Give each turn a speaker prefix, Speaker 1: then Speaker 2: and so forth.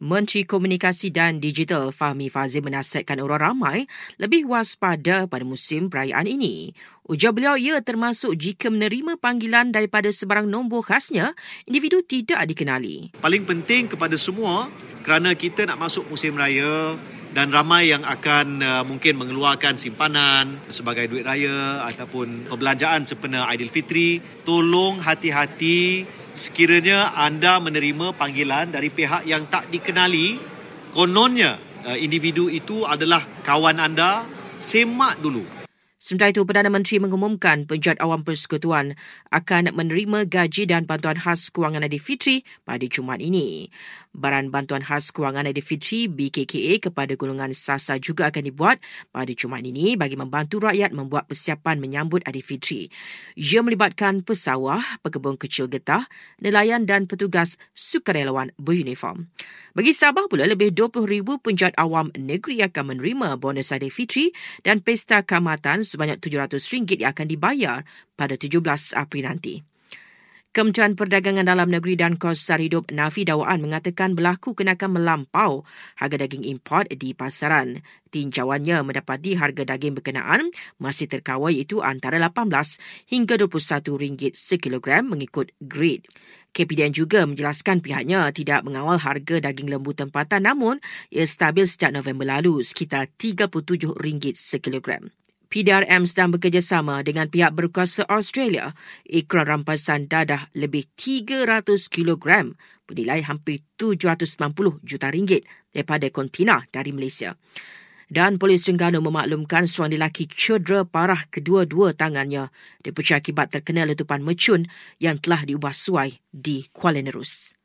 Speaker 1: Menteri Komunikasi dan Digital Fahmi Fazil menasihatkan orang ramai lebih waspada pada musim perayaan ini. Ujar beliau ia termasuk jika menerima panggilan daripada sebarang nombor khasnya, individu tidak dikenali.
Speaker 2: Paling penting kepada semua kerana kita nak masuk musim raya dan ramai yang akan uh, mungkin mengeluarkan simpanan sebagai duit raya ataupun perbelanjaan sempena Aidilfitri, tolong hati-hati sekiranya anda menerima panggilan dari pihak yang tak dikenali, kononnya uh, individu itu adalah kawan anda, semak dulu.
Speaker 1: Sementara itu, Perdana Menteri mengumumkan Penjahat Awam Persekutuan akan menerima gaji dan bantuan khas kewangan Aidilfitri pada Jumaat ini. Baran Bantuan Khas Kewangan Aidilfitri BKKA kepada golongan SASA juga akan dibuat pada Jumaat ini bagi membantu rakyat membuat persiapan menyambut Aidilfitri. Ia melibatkan pesawah, pekebun kecil getah, nelayan dan petugas sukarelawan beruniform. Bagi Sabah pula, lebih 20,000 penjahat awam negeri akan menerima bonus Aidilfitri dan pesta kamatan sebanyak RM700 yang akan dibayar pada 17 April nanti. Kementerian Perdagangan Dalam Negeri dan Kos Sar Hidup Nafi Dawaan mengatakan berlaku kenakan melampau harga daging import di pasaran. Tinjauannya mendapati harga daging berkenaan masih terkawal iaitu antara 18 hingga 21 ringgit sekilogram mengikut grade. KPDN juga menjelaskan pihaknya tidak mengawal harga daging lembu tempatan namun ia stabil sejak November lalu sekitar RM37 sekilogram. PDRM sedang bekerjasama dengan pihak berkuasa Australia ikrar rampasan dadah lebih 300 kg bernilai hampir 790 juta ringgit daripada kontina dari Malaysia. Dan polis Terengganu memaklumkan seorang lelaki cedera parah kedua-dua tangannya dipercaya akibat terkena letupan mecun yang telah diubah suai di Kuala Nerus.